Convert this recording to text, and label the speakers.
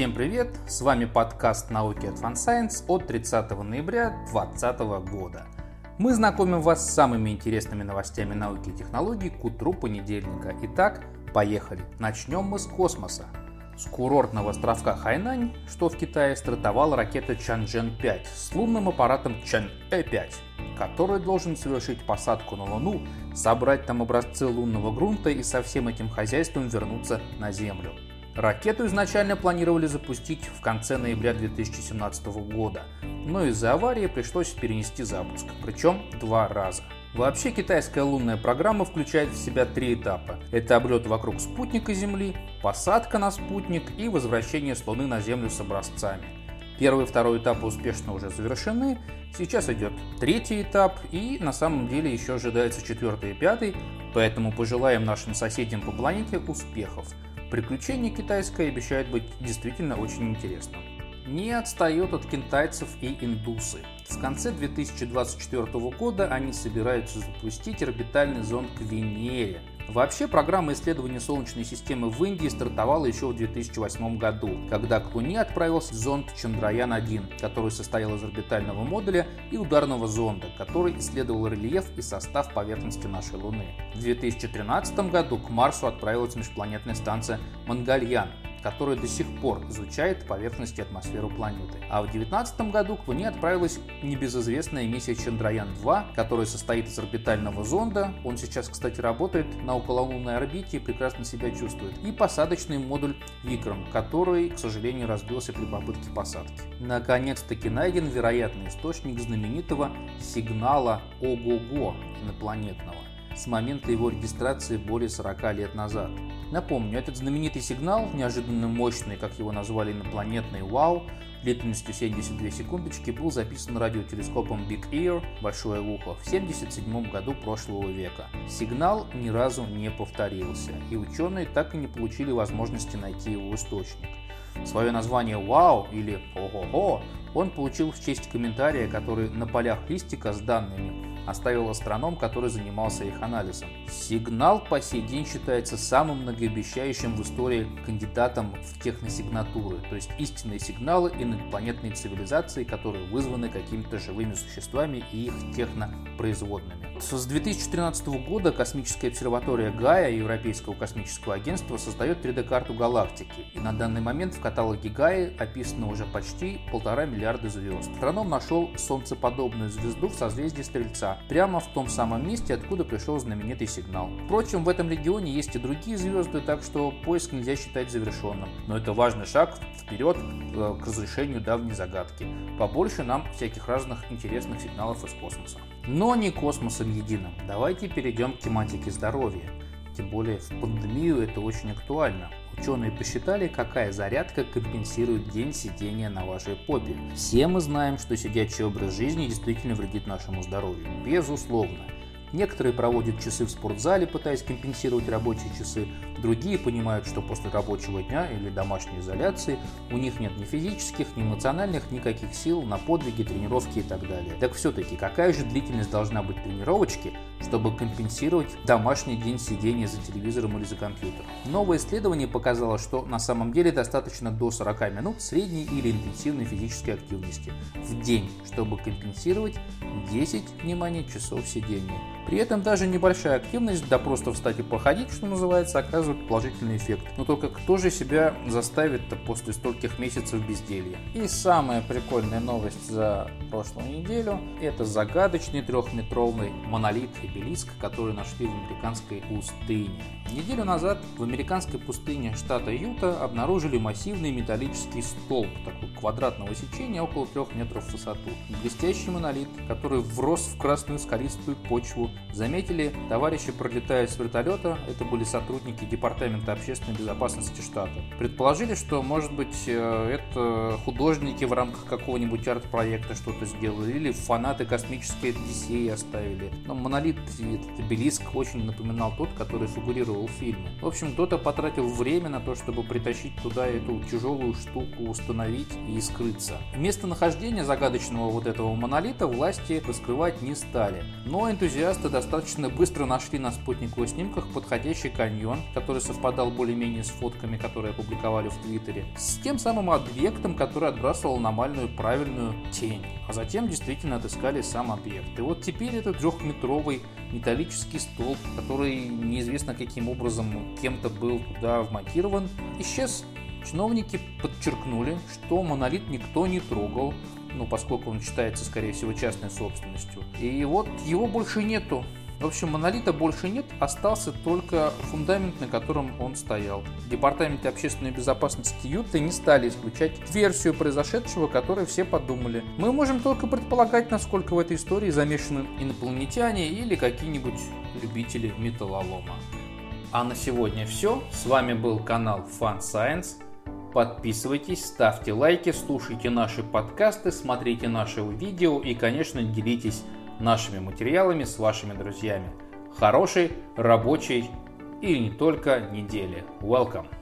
Speaker 1: Всем привет! С вами подкаст «Науки от FunScience» от 30 ноября 2020 года. Мы знакомим вас с самыми интересными новостями науки и технологий к утру понедельника. Итак, поехали! Начнем мы с космоса. С курортного островка Хайнань, что в Китае, стартовала ракета Чанчжэн-5 с лунным аппаратом Чан-Э5, который должен совершить посадку на Луну, собрать там образцы лунного грунта и со всем этим хозяйством вернуться на Землю. Ракету изначально планировали запустить в конце ноября 2017 года, но из-за аварии пришлось перенести запуск, причем два раза. Вообще китайская лунная программа включает в себя три этапа. Это облет вокруг спутника Земли, посадка на спутник и возвращение с Луны на Землю с образцами. Первый и второй этапы успешно уже завершены, сейчас идет третий этап и на самом деле еще ожидается четвертый и пятый, поэтому пожелаем нашим соседям по планете успехов. Приключение китайское обещает быть действительно очень интересным. Не отстает от китайцев и индусы. В конце 2024 года они собираются запустить орбитальный зонд к Венере. Вообще, программа исследования Солнечной системы в Индии стартовала еще в 2008 году, когда к Луне отправился зонд Чандраян-1, который состоял из орбитального модуля и ударного зонда, который исследовал рельеф и состав поверхности нашей Луны. В 2013 году к Марсу отправилась межпланетная станция Мангальян, которая до сих пор изучает поверхность и атмосферу планеты. А в 2019 году к Луне отправилась небезызвестная миссия Чандраян-2, которая состоит из орбитального зонда, он сейчас, кстати, работает на окололунной орбите и прекрасно себя чувствует, и посадочный модуль Викрам, который, к сожалению, разбился при попытке посадки. Наконец-таки найден вероятный источник знаменитого сигнала ОГОГО инопланетного с момента его регистрации более 40 лет назад. Напомню, этот знаменитый сигнал, неожиданно мощный, как его назвали инопланетный ВАУ, длительностью 72 секундочки, был записан радиотелескопом Big Ear, Большое ухо, в 1977 году прошлого века. Сигнал ни разу не повторился, и ученые так и не получили возможности найти его источник. Свое название «Вау» или «Ого-го» он получил в честь комментария, который на полях листика с данными оставил астроном, который занимался их анализом. Сигнал по сей день считается самым многообещающим в истории кандидатом в техносигнатуры, то есть истинные сигналы инопланетной цивилизации, которые вызваны какими-то живыми существами и их технопроизводными. С 2013 года космическая обсерватория Гая Европейского космического агентства создает 3D-карту галактики, и на данный момент в каталоге Гаи описано уже почти полтора миллиарда звезд. Астроном нашел солнцеподобную звезду в созвездии Стрельца, прямо в том самом месте, откуда пришел знаменитый сигнал. Впрочем, в этом регионе есть и другие звезды, так что поиск нельзя считать завершенным. Но это важный шаг вперед э, к разрешению давней загадки. Побольше нам всяких разных интересных сигналов из космоса. Но не космосом единым. Давайте перейдем к тематике здоровья. Тем более в пандемию это очень актуально. Ученые посчитали, какая зарядка компенсирует день сидения на вашей попе. Все мы знаем, что сидячий образ жизни действительно вредит нашему здоровью. Безусловно. Некоторые проводят часы в спортзале, пытаясь компенсировать рабочие часы, другие понимают, что после рабочего дня или домашней изоляции у них нет ни физических, ни эмоциональных никаких сил на подвиги, тренировки и так далее. Так все-таки, какая же длительность должна быть тренировочки, чтобы компенсировать домашний день сидения за телевизором или за компьютером? Новое исследование показало, что на самом деле достаточно до 40 минут средней или интенсивной физической активности в день, чтобы компенсировать 10, внимание, часов сидения. При этом даже небольшая активность, да просто встать и походить, что называется, оказывает положительный эффект. Но только кто же себя заставит-то после стольких месяцев безделья? И самая прикольная новость за прошлую неделю – это загадочный трехметровый монолит обелиск, который нашли в американской пустыне. Неделю назад в американской пустыне штата Юта обнаружили массивный металлический столб такой квадратного сечения около 3 метров в высоту. Блестящий монолит, который врос в красную скалистую почву Заметили товарищи, пролетая с вертолета, это были сотрудники Департамента общественной безопасности штата. Предположили, что, может быть, э, это художники в рамках какого-нибудь арт-проекта что-то сделали, или фанаты космической Одиссеи оставили. Но монолит, этот обелиск очень напоминал тот, который фигурировал монтировал фильмы. В общем, кто-то потратил время на то, чтобы притащить туда эту тяжелую штуку, установить и скрыться. Местонахождение загадочного вот этого монолита власти раскрывать не стали. Но энтузиасты достаточно быстро нашли на спутниковых снимках подходящий каньон, который совпадал более-менее с фотками, которые опубликовали в Твиттере, с тем самым объектом, который отбрасывал аномальную правильную тень. А затем действительно отыскали сам объект. И вот теперь этот трехметровый металлический столб, который неизвестно каким образом кем-то был туда вмонтирован, исчез. Чиновники подчеркнули, что монолит никто не трогал, ну, поскольку он считается, скорее всего, частной собственностью. И вот его больше нету. В общем, монолита больше нет, остался только фундамент, на котором он стоял. В Департаменте общественной безопасности Юты не стали исключать версию произошедшего, которой все подумали. Мы можем только предполагать, насколько в этой истории замешаны инопланетяне или какие-нибудь любители металлолома. А на сегодня все. С вами был канал Fun Science. Подписывайтесь, ставьте лайки, слушайте наши подкасты, смотрите наши видео и, конечно, делитесь нашими материалами с вашими друзьями. Хорошей, рабочей и не только недели. Welcome!